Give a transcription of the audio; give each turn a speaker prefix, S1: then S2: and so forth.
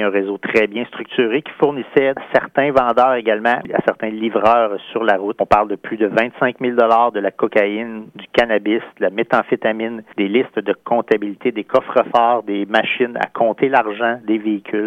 S1: Un réseau très bien structuré qui fournissait à certains vendeurs également, à certains livreurs sur la route. On parle de plus de 25 000 dollars de la cocaïne, du cannabis, de la méthamphétamine, des listes de comptabilité, des coffres-forts, des machines à compter l'argent des véhicules.